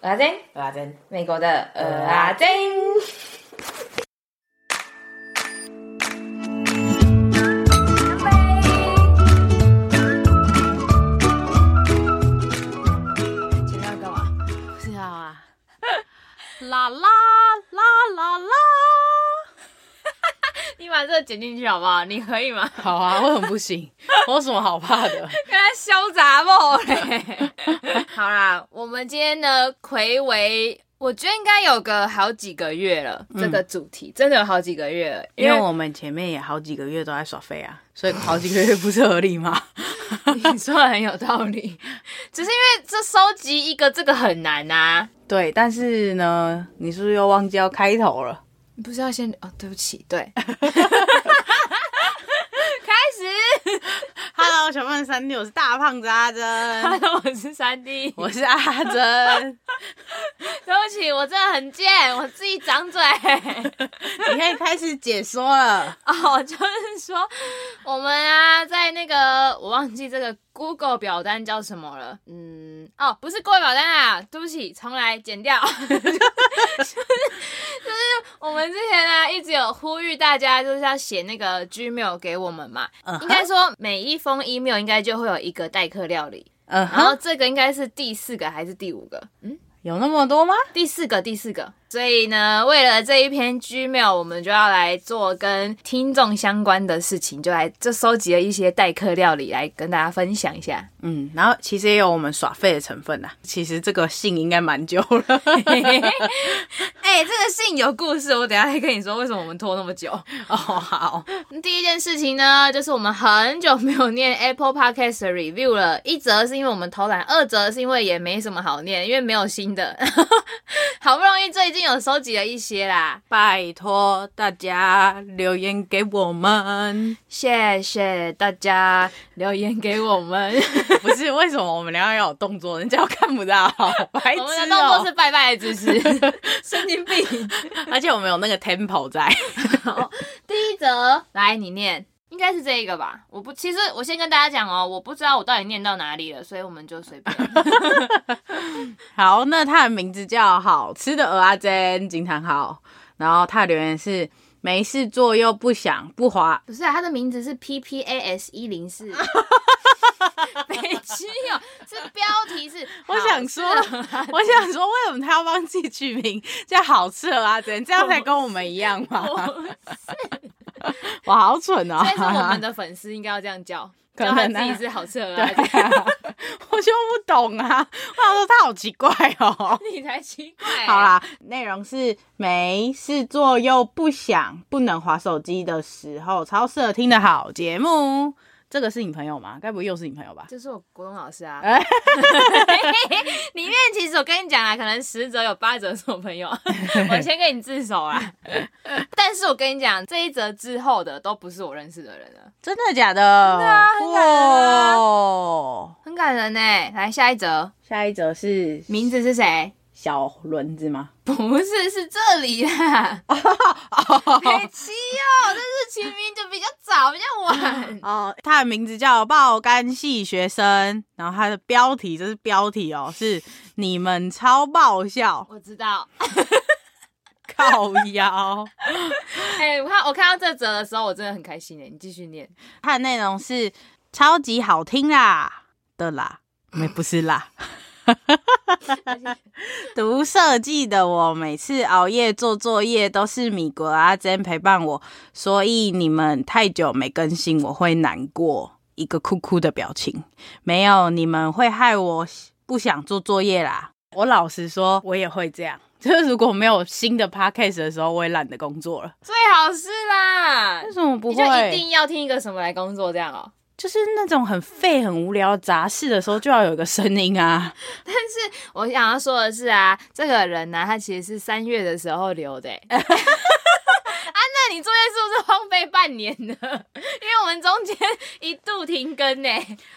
蚵仔煎，蚵仔煎，美国的蚵仔煎。今天要干嘛？不知道啊。啦啦啦啦啦！你把这个剪进去好不好？你可以吗？好啊，为什么不行？我有什么好怕的？原来嚣杂不嘞？好啦，我们今天呢，魁为，我觉得应该有个好几个月了。嗯、这个主题真的有好几个月了，因为，我们前面也好几个月都在耍废啊，所以好几个月不是合理吗？你说的很有道理，只是因为这收集一个这个很难啊。对，但是呢，你是不是又忘记要开头了？你不是要先哦？对不起，对。Hello，小胖三弟，我是大胖子阿珍。Hello，我是三弟，我是阿珍。对不起，我真的很贱，我自己掌嘴。你可以开始解说了。哦，oh, 就是说我们啊，在那个我忘记这个 Google 表单叫什么了。嗯，哦，不是 Google 表单啊，对不起，重来，剪掉。就是我们之前呢，一直有呼吁大家，就是要写那个 Gmail 给我们嘛。Uh huh. 应该说每一封 email 应该就会有一个代客料理。嗯、uh，huh. 然后这个应该是第四个还是第五个？嗯，有那么多吗？第四个，第四个。所以呢，为了这一篇 Gmail，我们就要来做跟听众相关的事情，就来就收集了一些代客料理来跟大家分享一下。嗯，然后其实也有我们耍废的成分呐。其实这个信应该蛮久了。哎、欸，这个信有故事，我等一下再跟你说为什么我们拖那么久。哦，好。第一件事情呢，就是我们很久没有念 Apple Podcast 的 review 了。一则是因为我们偷懒，二则是因为也没什么好念，因为没有新的。好不容易最近。有收集了一些啦，拜托大家留言给我们，谢谢大家留言给我们。不是为什么我们两个要有动作，人家看不到，白痴喔。我们的动作是拜拜的姿势，神经病。而且我们有那个 tempo 在。好，第一则来你念。应该是这一个吧，我不，其实我先跟大家讲哦，我不知道我到底念到哪里了，所以我们就随便。好，那他的名字叫好吃的蚵仔煎惊叹号，然后他的留言是没事做又不想不滑，不是啊，他的名字是 P P A S 一零四，没吃有，是标题是。我想说，我想说，为什么他要帮自己取名叫好吃蚵仔煎？这样才跟我们一样吗？我好蠢哦！所以是我们的粉丝应该要这样叫，可能他自己是好吃蚵仔煎。我就不懂啊！我想说他好奇怪哦，你才奇怪、欸。好啦，内容是没事做又不想、不能滑手机的时候，超适合听的好节目。这个是你朋友吗？该不会又是你朋友吧？这是我国中老师啊。里面其实我跟你讲啊，可能十则有八则是我朋友。我先跟你自首啊。但是我跟你讲，这一则之后的都不是我认识的人了。真的假的？真的啊，很感人啊，哦、很感人呢。来下一则，下一则是名字是谁？小轮子吗？不是，是这里啦。北七哦，但是起名就比较早，比较晚。哦，他的名字叫爆肝系学生，然后他的标题，这是标题哦，是你们超爆笑。我知道，靠腰。哎，我看我看到这则的时候，我真的很开心哎。你继续念，它的内容是超级好听啦的啦，没不是啦。读设计的我，每次熬夜做作业都是米国阿珍陪伴我，所以你们太久没更新，我会难过。一个哭哭的表情，没有你们会害我不想做作业啦。我老实说，我也会这样，就是如果没有新的 podcast 的时候，我也懒得工作了。最好是啦，为什么不会？就一定要听一个什么来工作这样哦？就是那种很废、很无聊杂事的时候，就要有一个声音啊。但是我想要说的是啊，这个人呢、啊，他其实是三月的时候留的。啊，那你作业是不是荒废半年呢？因为我们中间一度停更呢。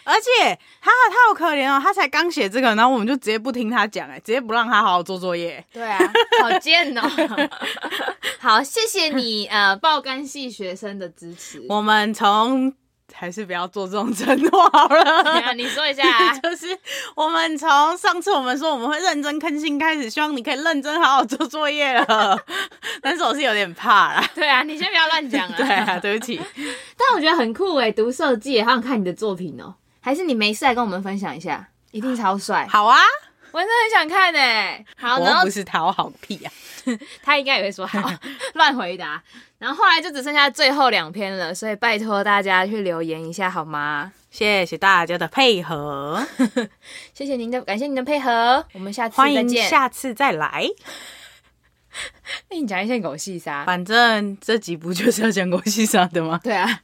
而且他他好可怜哦，他才刚写这个，然后我们就直接不听他讲，哎，直接不让他好好做作业。对啊，好贱哦。好，谢谢你呃，爆肝系学生的支持。我们从还是不要做这种 承诺好了。啊你说一下啊，就是我们从上次我们说我们会认真更新开始，希望你可以认真好好做作业了。但是我是有点怕啦。对啊，你先不要乱讲啊。对啊，对不起。但我觉得很酷诶，读设计，好想看你的作品哦。还是你没事来跟我们分享一下，一定超帅。好啊，我真的很想看诶。好，然后不是讨好屁啊。他应该也会说好，乱回答。然后后来就只剩下最后两篇了，所以拜托大家去留言一下好吗？谢谢大家的配合，谢谢您的，感谢您的配合，我们下次欢迎下次再来。那你讲一些狗戏啥？反正这集不就是要讲狗戏啥的吗？对啊。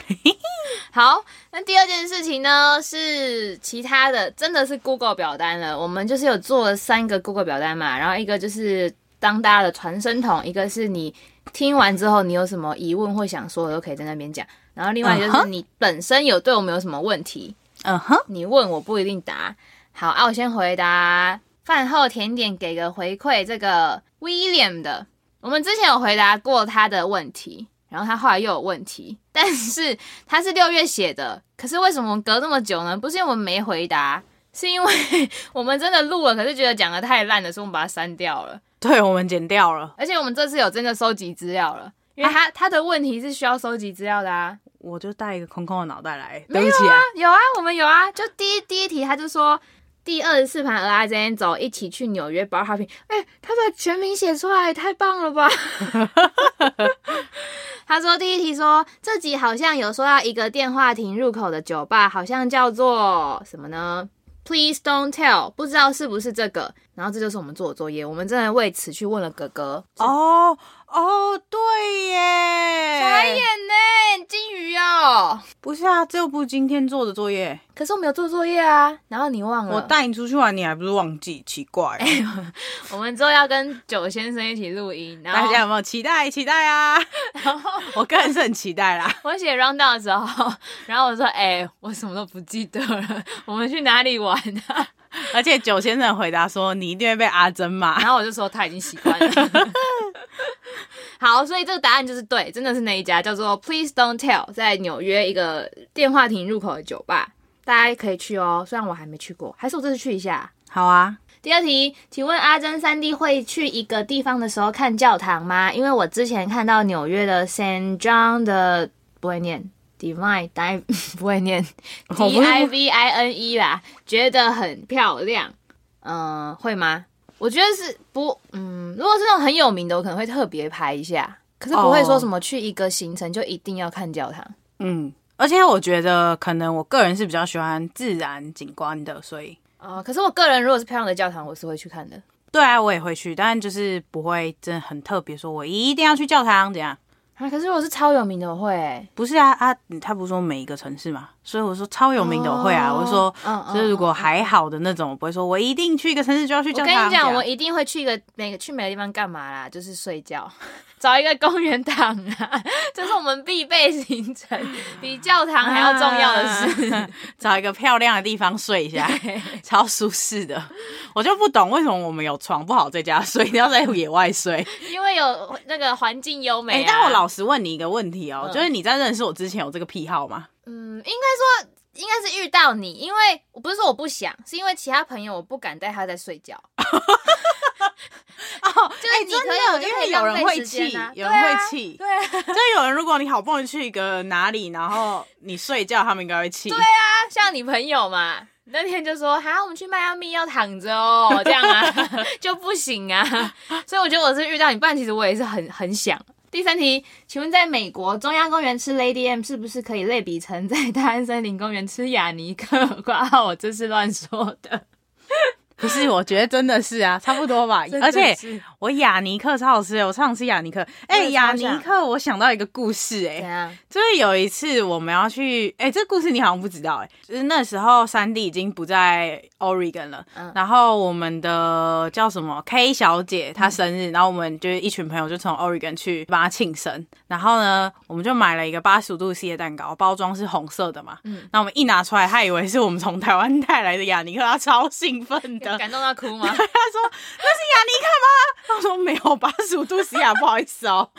好，那第二件事情呢是其他的，真的是 Google 表单了。我们就是有做了三个 Google 表单嘛，然后一个就是。当大家的传声筒，一个是你听完之后，你有什么疑问或想说的，都可以在那边讲。然后另外就是你本身有对我们有什么问题，嗯哼，你问我不一定答。好，啊，我先回答饭后甜点给个回馈，这个 William 的，我们之前有回答过他的问题，然后他后来又有问题，但是他是六月写的，可是为什么隔这么久呢？不是因为我们没回答，是因为 我们真的录了，可是觉得讲的太烂了，所以我们把它删掉了。对，我们剪掉了，而且我们这次有真的收集资料了，因为他、啊、他的问题是需要收集资料的啊。我就带一个空空的脑袋来，对不起啊，有啊，我们有啊。就第一第一题，他就说第二十四盘蚵仔煎走，一起去纽约 bar hopping。哎，他把全名写出来，太棒了吧？他说第一题说这集好像有说到一个电话亭入口的酒吧，好像叫做什么呢？Please don't tell，不知道是不是这个，然后这就是我们做的作业，我们真的为此去问了哥哥。哦哦，对耶，傻眼呢，金鱼哦，不是啊，这又不是今天做的作业。可是我没有做作业啊，然后你忘了。我带你出去玩，你还不是忘记？奇怪。欸、我们之后要跟九先生一起录音，然后大家有没有期待？期待啊！然后我个人是很期待啦。我写 rundown 的时候，然后我说：“哎、欸，我什么都不记得了，我们去哪里玩啊？” 而且九先生回答说：“你一定会被阿珍骂。”然后我就说：“他已经习惯了。”好，所以这个答案就是对，真的是那一家叫做 Please Don't Tell，在纽约一个电话亭入口的酒吧。大家可以去哦，虽然我还没去过，还是我这次去一下。好啊。第二题，请问阿珍三弟会去一个地方的时候看教堂吗？因为我之前看到纽约的 Saint John 的不会念 Divine Div 不会念 D I V I N E 啦，觉得很漂亮。嗯，会吗？我觉得是不，嗯，如果是那种很有名的，我可能会特别拍一下，可是不会说什么去一个行程就一定要看教堂。嗯。而且我觉得，可能我个人是比较喜欢自然景观的，所以，呃，可是我个人如果是漂亮的教堂，我是会去看的。对啊，我也会去，但就是不会真的很特别，说我一定要去教堂怎样。啊，可是如果是超有名的，我会、欸。不是啊啊，他不是说每一个城市嘛，所以我说超有名的我会啊，哦、我说，嗯，就是如果还好的那种，我不会说我一定去一个城市就要去。我跟你讲，我一定会去一个每个去每个地方干嘛啦？就是睡觉。找一个公园躺啊，这是我们必备行程，比教堂还要重要的是、啊、找一个漂亮的地方睡一下，超舒适的。我就不懂为什么我们有床不好在家睡，一定要在野外睡，因为有那个环境优美、啊欸。但我老实问你一个问题哦、喔，嗯、就是你在认识我之前有这个癖好吗？嗯，应该说应该是遇到你，因为我不是说我不想，是因为其他朋友我不敢带他在睡觉。哦，就是你可以，欸、真的，因为有人会气，有人会气，对、啊，就有人如果你好不容易去一个哪里，然后你睡觉，他们应该会气。对啊，像你朋友嘛，那天就说，好，我们去迈阿密要躺着哦，这样啊 就不行啊。所以我觉得我是遇到你，不然其实我也是很很想。第三题，请问在美国中央公园吃 Lady M 是不是可以类比成在大安森林公园吃雅尼克？括号我这是乱说的。不是，我觉得真的是啊，差不多吧。而且我雅尼克超好吃，我超想吃雅尼克。哎、欸，亚尼克，我想到一个故事、欸，哎，就是有一次我们要去，哎、欸，这个故事你好像不知道、欸，哎，就是那时候三弟已经不在 Oregon 了，嗯、然后我们的叫什么 K 小姐她生日，嗯、然后我们就一群朋友就从 Oregon 去帮她庆生，然后呢，我们就买了一个八十五度 C 的蛋糕，包装是红色的嘛，嗯，那我们一拿出来，她以为是我们从台湾带来的雅尼克，她超兴奋的。感动到哭吗？她说那是雅尼克吗？他说没有，八十五度 C 啊，不好意思哦。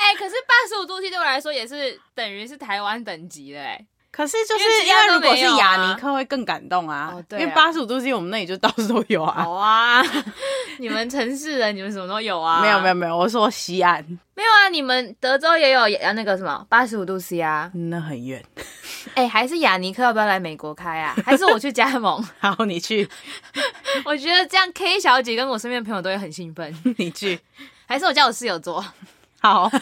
哎、可是八十五度 C 对我来说也是等于是台湾等级的哎、可是就是因为如果是雅尼克会更感动啊，因为八十五度 C 我们那里就到处都有啊。好啊，你们城市人你们什么都有啊？没有没有没有，我说西安没有啊，你们德州也有那个什么八十五度 C 啊？那很远。哎、欸，还是雅尼克要不要来美国开啊？还是我去加盟？好，你去。我觉得这样 K 小姐跟我身边的朋友都会很兴奋。你去，还是我叫我室友做？好。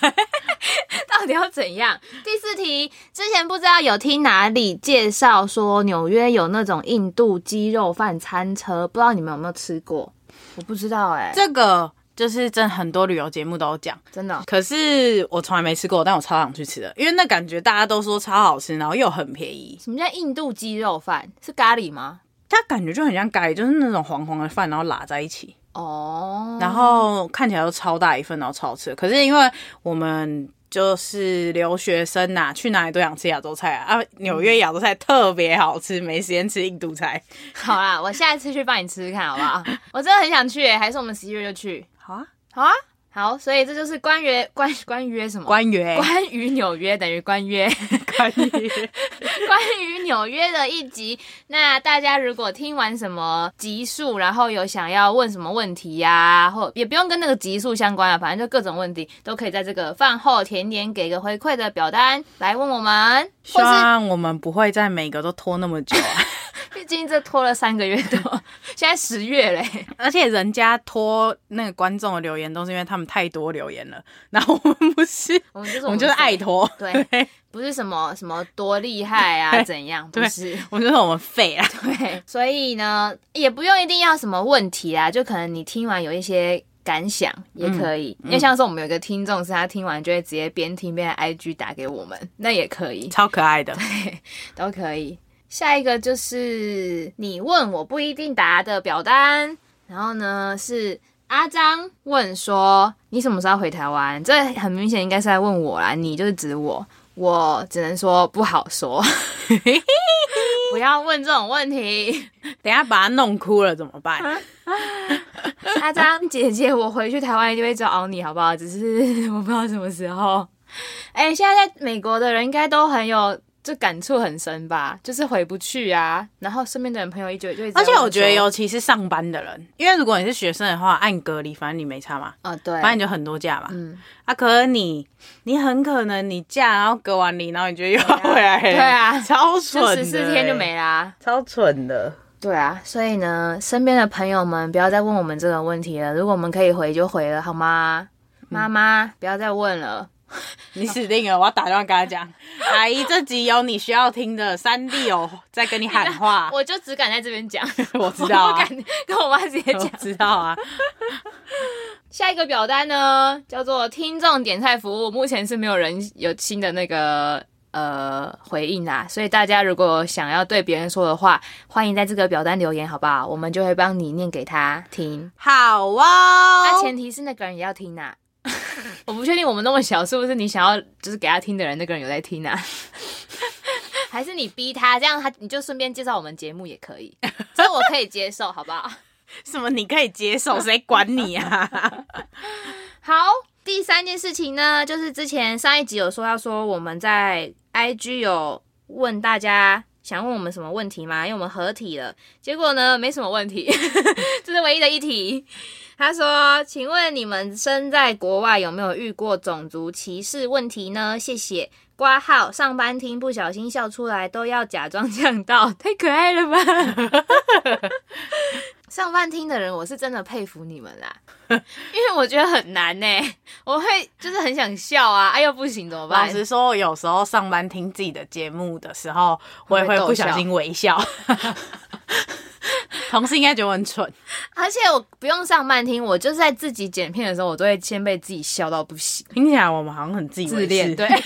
到底要怎样？第四题，之前不知道有听哪里介绍说纽约有那种印度鸡肉饭餐车，不知道你们有没有吃过？我不知道哎、欸，这个就是真很多旅游节目都有讲，真的。可是我从来没吃过，但我超想去吃的，因为那感觉大家都说超好吃，然后又很便宜。什么叫印度鸡肉饭？是咖喱吗？它感觉就很像咖喱，就是那种黄黄的饭，然后拉在一起。哦，然后看起来都超大一份，然后超好吃。可是因为我们就是留学生呐、啊，去哪里都想吃亚洲菜啊！啊，纽约亚洲菜特别好吃，没时间吃印度菜。好啦，我下一次去帮你吃吃看，好不好？我真的很想去、欸，还是我们十一月就去？好啊，好啊。好，所以这就是关于关 关于什么？关于关于纽约等于关于 关于 关于纽约的一集。那大家如果听完什么集数，然后有想要问什么问题呀、啊，或也不用跟那个集数相关啊，反正就各种问题都可以在这个饭后甜点给个回馈的表单来问我们。希望我们不会在每个都拖那么久啊。毕竟这拖了三个月多，现在十月嘞，而且人家拖那个观众的留言都是因为他们太多留言了，然后我们不是，我们就是我们就是爱拖，对，对。不是什么什么多厉害啊怎样，不是，我们就是我们废啊，对，所以呢也不用一定要什么问题啊，就可能你听完有一些感想也可以，嗯、因为像是我们有一个听众是他听完就会直接边听边 IG 打给我们，那也可以，超可爱的，对，都可以。下一个就是你问我不一定答的表单，然后呢是阿张问说你什么时候回台湾？这很明显应该是在问我啦，你就是指我，我只能说不好说，不要问这种问题，等下把他弄哭了怎么办？阿张姐姐，我回去台湾一定会找你，好不好？只是我不知道什么时候。哎、欸，现在在美国的人应该都很有。就感触很深吧，就是回不去啊。然后身边的人朋友一觉就，而且我觉得尤其是上班的人，因为如果你是学生的话，按隔离，反正你没差嘛。啊、哦，对，反正你就很多假嘛。嗯，啊，可是你你很可能你假，然后隔完离，然后你就又要回来了。对啊，超蠢的，十四天就没啦，超蠢的。对啊，所以呢，身边的朋友们不要再问我们这个问题了。如果我们可以回就回了，好吗？妈妈，嗯、不要再问了。你死定了！我要打电话跟他讲，阿姨，这集有你需要听的，三弟有在跟你喊话，我就只敢在这边讲，我知道、啊，我不敢跟我妈直接讲，知道啊。下一个表单呢，叫做听众点菜服务，目前是没有人有新的那个呃回应啦，所以大家如果想要对别人说的话，欢迎在这个表单留言，好不好？我们就会帮你念给他听。好哦，那前提是那个人也要听啊。我不确定我们那么小，是不是你想要就是给他听的人，那个人有在听啊？还是你逼他这样，他你就顺便介绍我们节目也可以，这我可以接受，好不好？什么你可以接受？谁管你啊？好，第三件事情呢，就是之前上一集有说要说我们在 IG 有问大家想问我们什么问题吗？因为我们合体了，结果呢没什么问题，这是唯一的一题。他说：“请问你们身在国外有没有遇过种族歧视问题呢？谢谢。挂号上班听不小心笑出来都要假装呛到，太可爱了吧！上班听的人，我是真的佩服你们啦，因为我觉得很难呢。我会就是很想笑啊，哎呦不行怎么办？老实说，有时候上班听自己的节目的时候，我也会不小心微笑。” 同事应该觉得我很蠢，而且我不用上慢听，我就是在自己剪片的时候，我都会先被自己笑到不行。听起来我们好像很自恋，对。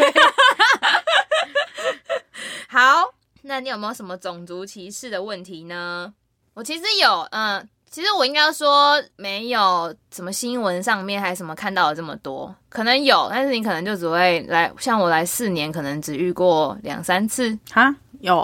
好，那你有没有什么种族歧视的问题呢？我其实有，嗯、呃，其实我应该说没有什么新闻上面还是什么看到了这么多，可能有，但是你可能就只会来，像我来四年，可能只遇过两三次。哈，有，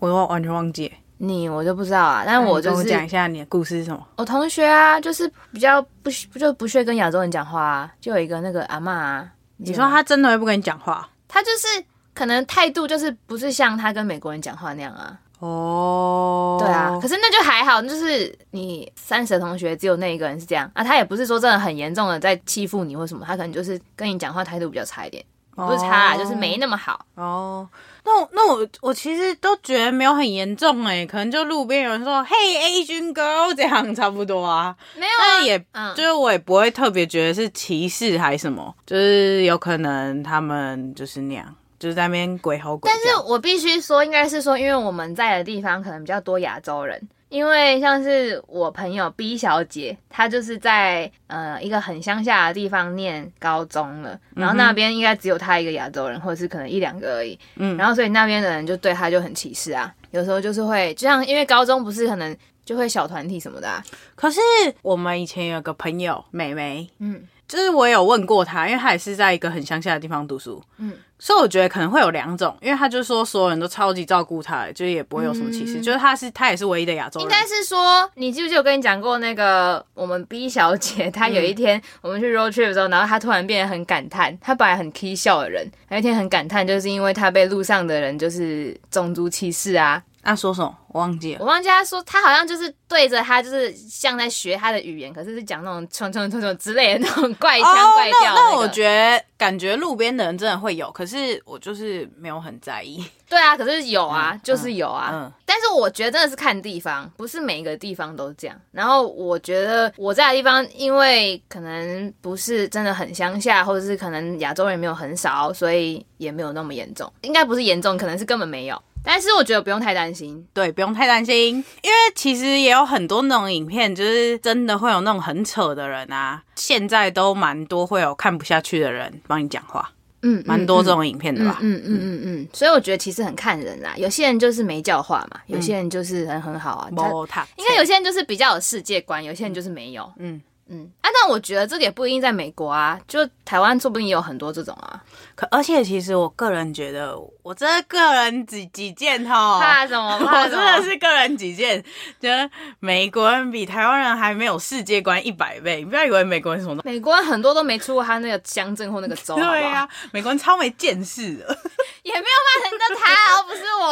我完全忘记。你我就不知道啊，但我就是讲一下你的故事是什么？我同学啊，就是比较不不就不屑跟亚洲人讲话啊，就有一个那个阿嬷啊，你说他真的会不跟你讲话？他就是可能态度就是不是像他跟美国人讲话那样啊。哦，对啊，可是那就还好，就是你三十的同学只有那一个人是这样啊，他也不是说真的很严重的在欺负你或什么，他可能就是跟你讲话态度比较差一点，不是差，oh. 就是没那么好。哦，那我那我我其实都觉得没有很严重哎，可能就路边有人说 “Hey Asian girl” 这样差不多啊，没有啊，也、嗯、就是我也不会特别觉得是歧视还是什么，就是有可能他们就是那样。就是在那边鬼吼鬼叫，但是我必须说，应该是说，因为我们在的地方可能比较多亚洲人，因为像是我朋友 B 小姐，她就是在呃一个很乡下的地方念高中了，然后那边应该只有她一个亚洲人，或者是可能一两个而已，嗯，然后所以那边的人就对她就很歧视啊，有时候就是会，就像因为高中不是可能就会小团体什么的啊，可是我们以前有个朋友美眉，嗯。就是我有问过他，因为他也是在一个很乡下的地方读书，嗯，所以我觉得可能会有两种，因为他就说所有人都超级照顾他，就是也不会有什么歧视，嗯、就是他是他也是唯一的亚洲人。应该是说，你记不记得我跟你讲过那个我们 B 小姐，她有一天我们去 road trip 的时候，然后她突然变得很感叹，她本来很 k 笑的人，有一天很感叹，就是因为她被路上的人就是种族歧视啊。他、啊、说什么？我忘记了。我忘记他说，他好像就是对着他，就是像在学他的语言，可是是讲那种冲冲冲冲之类的那种怪腔怪调、那个。那那我觉得，感觉路边的人真的会有，可是我就是没有很在意。对啊，可是有啊，嗯、就是有啊。嗯。但是我觉得真的是看地方，不是每一个地方都这样。然后我觉得我在的地方，因为可能不是真的很乡下，或者是可能亚洲人没有很少，所以也没有那么严重。应该不是严重，可能是根本没有。但是我觉得不用太担心，对，不用太担心，因为其实也有很多那种影片，就是真的会有那种很扯的人啊，现在都蛮多会有看不下去的人帮你讲话，嗯，蛮多这种影片的吧，嗯嗯嗯嗯嗯，所以我觉得其实很看人啦，有些人就是没教化嘛，有些人就是人很好啊，他应该有些人就是比较有世界观，有些人就是没有，嗯。嗯，啊，但我觉得这个也不一定在美国啊，就台湾说不定也有很多这种啊。可而且其实我个人觉得，我这个人己己见哈，怕什么？怕什么？我真的是个人己见，觉得美国人比台湾人还没有世界观一百倍。你不要以为美国人什么，美国人很多都没出过他那个乡镇或那个州。对呀、啊，美国人超没见识的，也没有骂人的他，而不是我。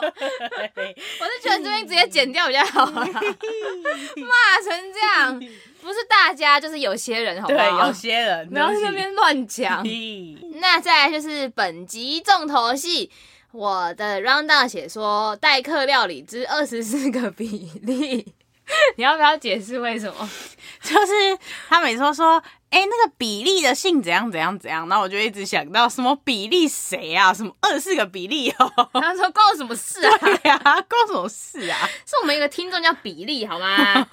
我是觉得这边直接剪掉比较好，骂成这样。不是大家，就是有些人，好不好？对，有些人，然后在那边乱讲。那再来就是本集重头戏，我的 rundown 写说代客料理之二十四个比例，你要不要解释为什么？就是他每次都说，哎、欸，那个比利的姓怎样怎样怎样，然后我就一直想到什么比利谁啊？什么二十四个比利哦？他说关我什么事啊？对呀、啊，关我什么事啊？是我们一个听众叫比利，好吗？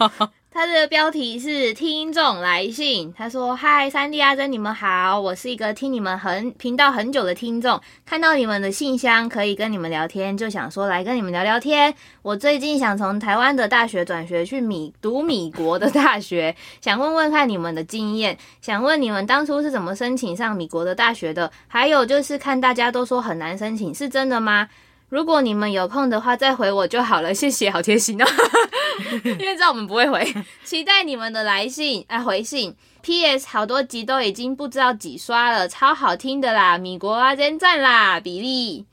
他的标题是听众来信，他说：“嗨，三弟阿珍，你们好，我是一个听你们很频道很久的听众，看到你们的信箱可以跟你们聊天，就想说来跟你们聊聊天。我最近想从台湾的大学转学去米读米国的大学，想问问看你们的经验，想问你们当初是怎么申请上米国的大学的？还有就是看大家都说很难申请，是真的吗？”如果你们有空的话，再回我就好了，谢谢，好贴心哦。因为知道我们不会回，期待你们的来信啊，回信。P.S. 好多集都已经不知道几刷了，超好听的啦，米国啊，真赞啦，比利。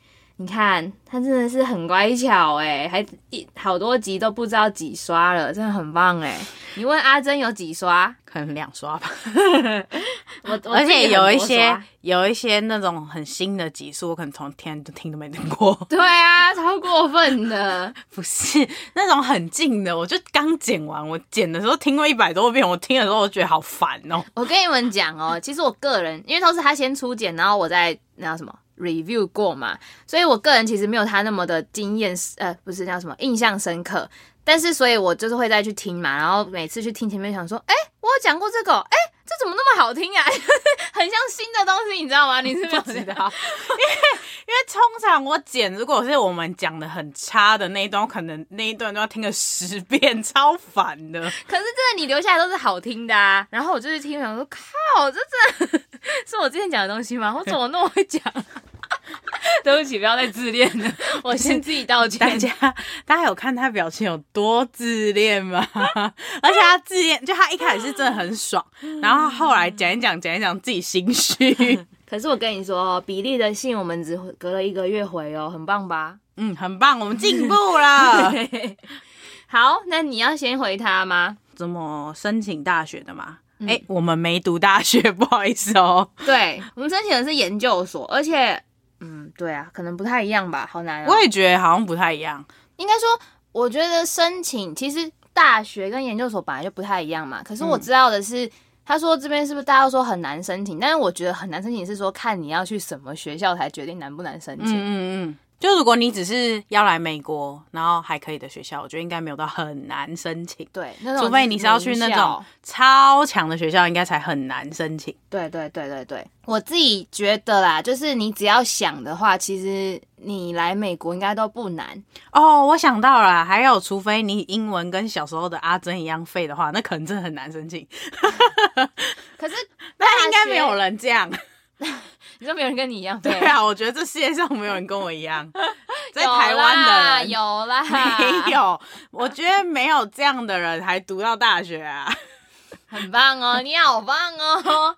你看他真的是很乖巧诶，还一好多集都不知道几刷了，真的很棒诶。你问阿珍有几刷？可能两刷吧。我，我而且有一些有一些那种很新的集数，我可能从天都听都没听过。对啊，超过分的。不是那种很近的，我就刚剪完，我剪的时候听过一百多遍，我听的时候我觉得好烦哦。我跟你们讲哦，其实我个人因为都是他先初剪，然后我再那叫什么。Review 过嘛，所以我个人其实没有他那么的经验，呃，不是叫什么印象深刻，但是所以我就是会再去听嘛，然后每次去听前面想说，哎、欸，我有讲过这个，哎、欸，这怎么那么好听啊？很像新的东西，你知道吗？你是不知道？因为因为通常我剪，如果是我们讲的很差的那一段，可能那一段都要听个十遍，超烦的。可是真的你留下来都是好听的啊，然后我就去听，想说，靠，这真的 是我之前讲的东西吗？我怎么那么会讲？对不起，不要再自恋了，我先自己道歉。大家，大家有看他表情有多自恋吗？而且他自恋，就他一开始是真的很爽，然后后来讲一讲，讲一讲自己心虚。可是我跟你说，比利的信我们只隔了一个月回哦，很棒吧？嗯，很棒，我们进步了。好，那你要先回他吗？怎么申请大学的吗？哎、嗯欸，我们没读大学，不好意思哦。对，我们申请的是研究所，而且，嗯，对啊，可能不太一样吧，好难、啊。我也觉得好像不太一样。应该说，我觉得申请其实大学跟研究所本来就不太一样嘛。可是我知道的是，嗯、他说这边是不是大家都说很难申请？但是我觉得很难申请是说看你要去什么学校才决定难不难申请。嗯嗯嗯。就如果你只是要来美国，然后还可以的学校，我觉得应该没有到很难申请。对，除非你是要去那种超强的学校，应该才很难申请。对对对对对，我自己觉得啦，就是你只要想的话，其实你来美国应该都不难。哦，我想到了，还有，除非你英文跟小时候的阿珍一样废的话，那可能真的很难申请。可是 那应该没有人这样。你说没有人跟你一样？对啊，我觉得这世界上没有人跟我一样，在台湾的人有啦，没有？我觉得没有这样的人还读到大学啊，很棒哦，你好棒哦！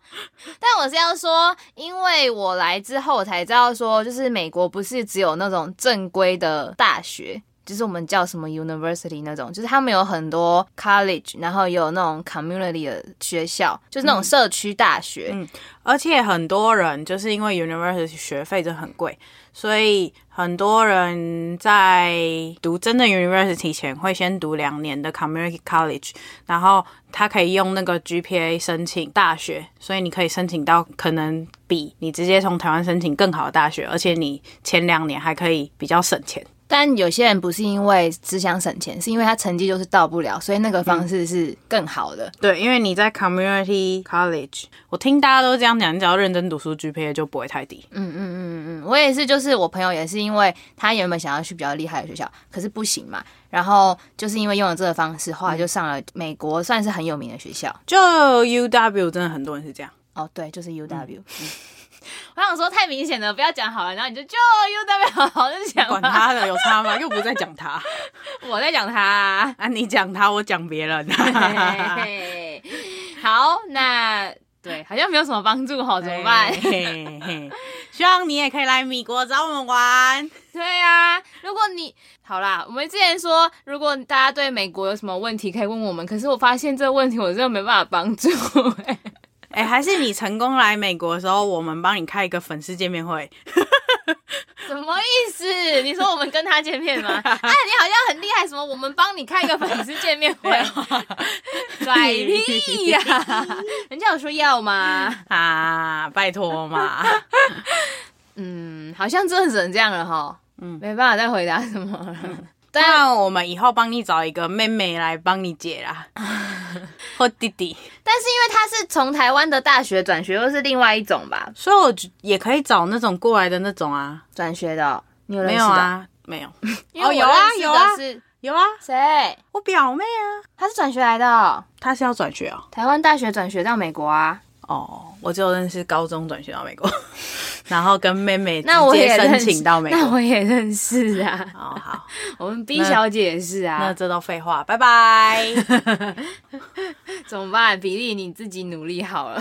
但我是要说，因为我来之后我才知道说，就是美国不是只有那种正规的大学。就是我们叫什么 university 那种，就是他们有很多 college，然后有那种 community 的学校，就是那种社区大学。嗯，而且很多人就是因为 university 学费就很贵，所以很多人在读真的 university 前会先读两年的 community college，然后他可以用那个 GPA 申请大学，所以你可以申请到可能比你直接从台湾申请更好的大学，而且你前两年还可以比较省钱。但有些人不是因为只想省钱，是因为他成绩就是到不了，所以那个方式是更好的。嗯、对，因为你在 community college，我听大家都这样讲，你只要认真读书，GPA 就不会太低。嗯嗯嗯嗯嗯，我也是，就是我朋友也是，因为他原本想要去比较厉害的学校，可是不行嘛，然后就是因为用了这个方式，后来就上了美国算是很有名的学校，就 UW，真的很多人是这样。哦，对，就是 UW。嗯嗯我想说太明显了，不要讲好了，然后你就就又代表 好就讲，管他的有差吗？又不是在讲他，我在讲他啊，啊你讲他，我讲别人。好，那对，好像没有什么帮助哈，怎么办？嘿嘿希望你也可以来美国找我们玩。对啊，如果你好啦，我们之前说，如果大家对美国有什么问题可以问我们，可是我发现这个问题我真的没办法帮助。哎、欸，还是你成功来美国的时候，我们帮你开一个粉丝见面会？什么意思？你说我们跟他见面吗？哎、啊，你好像很厉害，什么？我们帮你开一个粉丝见面会？拽屁呀！人家有说要吗？啊，拜托嘛。嗯，好像真的只能这样了哈。嗯，没办法再回答什么了。那我们以后帮你找一个妹妹来帮你解啦，或弟弟。但是因为他是从台湾的大学转学，又是另外一种吧，所以我也可以找那种过来的那种啊，转学的。你有认识的？没有啊，没有。哦，有啊，有啊，有啊。谁？我表妹啊，她是转学来的。她是要转学啊？台湾大学转学到美国啊？哦，我只有认识高中转学到美国。然后跟妹妹直接申请到美国，那我也认识啊。哦，好，我们 B 小姐也是啊。那这都废话，拜拜。怎么办？比利你自己努力好了，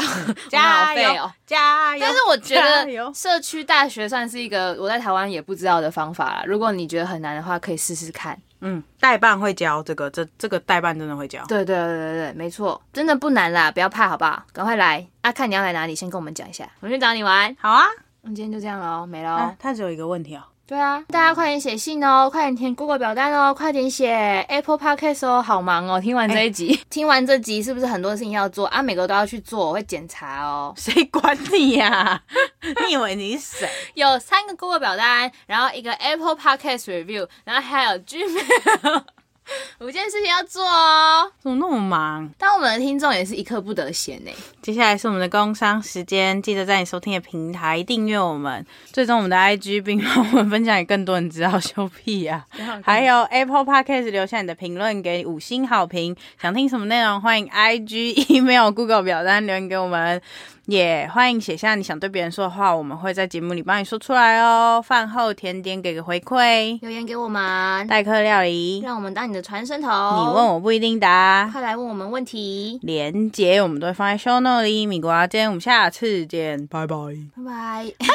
加油，加油。但是我觉得社区大学算是一个我在台湾也不知道的方法啦。如果你觉得很难的话，可以试试看。嗯，代办会教这个，这这个代办真的会教。对对对对对，没错，真的不难啦，不要怕，好不好？赶快来啊！看你要来哪里，先跟我们讲一下，我们去找你玩。好啊。那今天就这样了，没了。啊，他只有一个问题哦。对啊，大家快点写信哦，快点填 Google 表单哦，快点写 Apple Podcast 哦，好忙哦。听完这一集，欸、听完这集是不是很多事情要做啊？每个都要去做，我会检查哦。谁管你呀、啊？你以为你是谁？有三个 Google 表单，然后一个 Apple Podcast Review，然后还有 Gmail。五件事情要做哦，怎么那么忙？当我们的听众也是一刻不得闲呢。接下来是我们的工商时间，记得在你收听的平台订阅我们，追踪我们的 IG，并帮我们分享给更多人知道。羞屁呀、啊！还有 Apple Podcast 留下你的评论，给五星好评。想听什么内容，欢迎 IG、Email、Google 表单留言给我们。也、yeah, 欢迎写下你想对别人说的话，我们会在节目里帮你说出来哦。饭后甜点给个回馈，留言给我们。代客料理，让我们当你的传声筒。你问我不一定答，快来问我们问题。连接我们都会放在 show note 里。米瓜，今天，我们下次见，拜拜，拜拜，拜拜。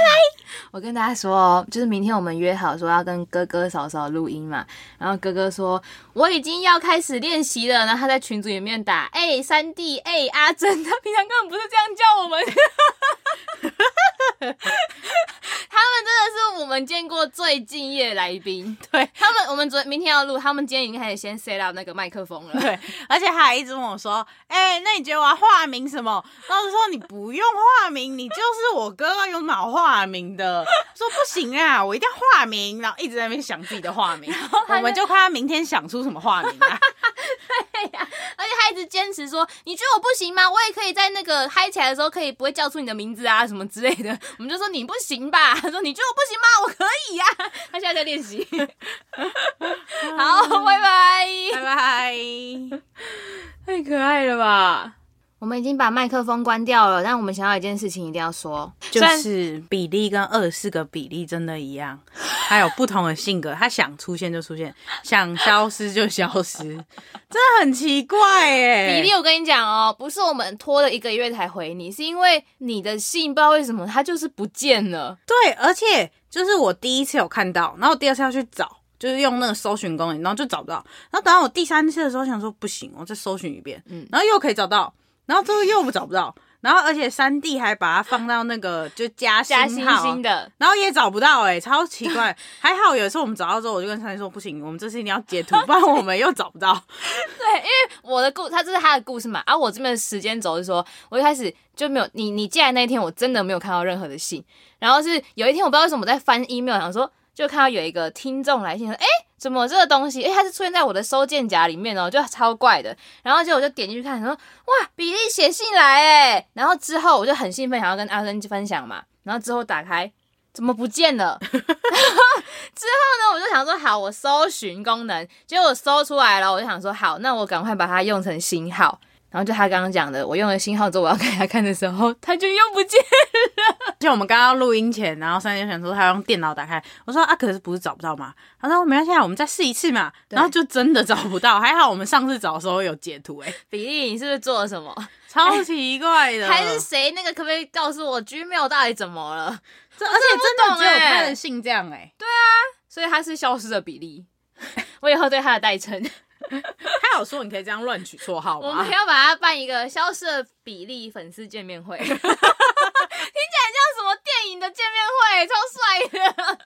我跟大家说哦，就是明天我们约好说要跟哥哥嫂嫂录音嘛，然后哥哥说我已经要开始练习了，然后他在群组里面打，哎、欸，三弟，哎、欸，阿珍，他平常根本不是这样叫我们。他 们们见过最敬业的来宾。对他们，我们昨明天要录，他们今天已经开始先 set up 那个麦克风了。对，而且他还一直问我说：“哎、欸，那你觉得我要化名什么？”然后就说：“你不用化名，你就是我哥，有脑化名的。”说不行啊，我一定要化名。然后一直在那边想自己的化名，我们就看他明天想出什么化名啊。对呀、啊，而且他一直坚持说：“你觉得我不行吗？我也可以在那个嗨起来的时候，可以不会叫出你的名字啊，什么之类的。”我们就说：“你不行吧？”他说：“你觉得我不行吗？我可以呀、啊。”他现在在练习。好，拜拜，拜拜，太可爱了吧！我们已经把麦克风关掉了，但我们想要一件事情一定要说，就是比例跟二十四个比例真的一样，他有不同的性格，他想出现就出现，想消失就消失，真的很奇怪耶。比例，我跟你讲哦，不是我们拖了一个月才回你，是因为你的信不知道为什么它就是不见了。对，而且就是我第一次有看到，然后第二次要去找，就是用那个搜寻功能，然后就找不到，然后等到我第三次的时候想说不行，我再搜寻一遍，嗯，然后又可以找到。然后最后又找不到，然后而且三弟还把它放到那个就加星号，加星星的，然后也找不到哎、欸，超奇怪。还好有一次我们找到之后，我就跟三弟说不行，我们这次一定要截图，不然我们又找不到。对，因为我的故，他这是他的故事嘛，而、啊、我这边的时间轴是说，我一开始就没有你，你寄来那一天我真的没有看到任何的信，然后是有一天我不知道为什么我在翻 email，想说就看到有一个听众来信说，哎。怎么这个东西？诶，它是出现在我的收件夹里面哦，就超怪的。然后就我就点进去看，说哇，比利写信来诶。然后之后我就很兴奋，想要跟阿珍分享嘛。然后之后打开，怎么不见了？之后呢，我就想说好，我搜寻功能，结果搜出来了。我就想说好，那我赶快把它用成星号。然后就他刚刚讲的，我用了新号之后，我要给他看的时候，他就又不见了。就我们刚刚录音前，然后三姐想说他用电脑打开，我说啊，可是不是找不到吗？他说没关系，我们再试一次嘛。然后就真的找不到，还好我们上次找的时候有截图哎。比利，你是不是做了什么？超奇怪的，还是谁？那个可不可以告诉我 Gmail 到底怎么了？这而且真的只有他的信这样哎。对啊，所以他是消失的比利。我以后对他的代称。他有说你可以这样乱取绰号吗？我们要把它办一个消失的比例粉丝见面会，听起来像什么电影的见面会，超帅的。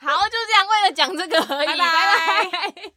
好，就这样，为了讲这个而已，拜拜。拜拜。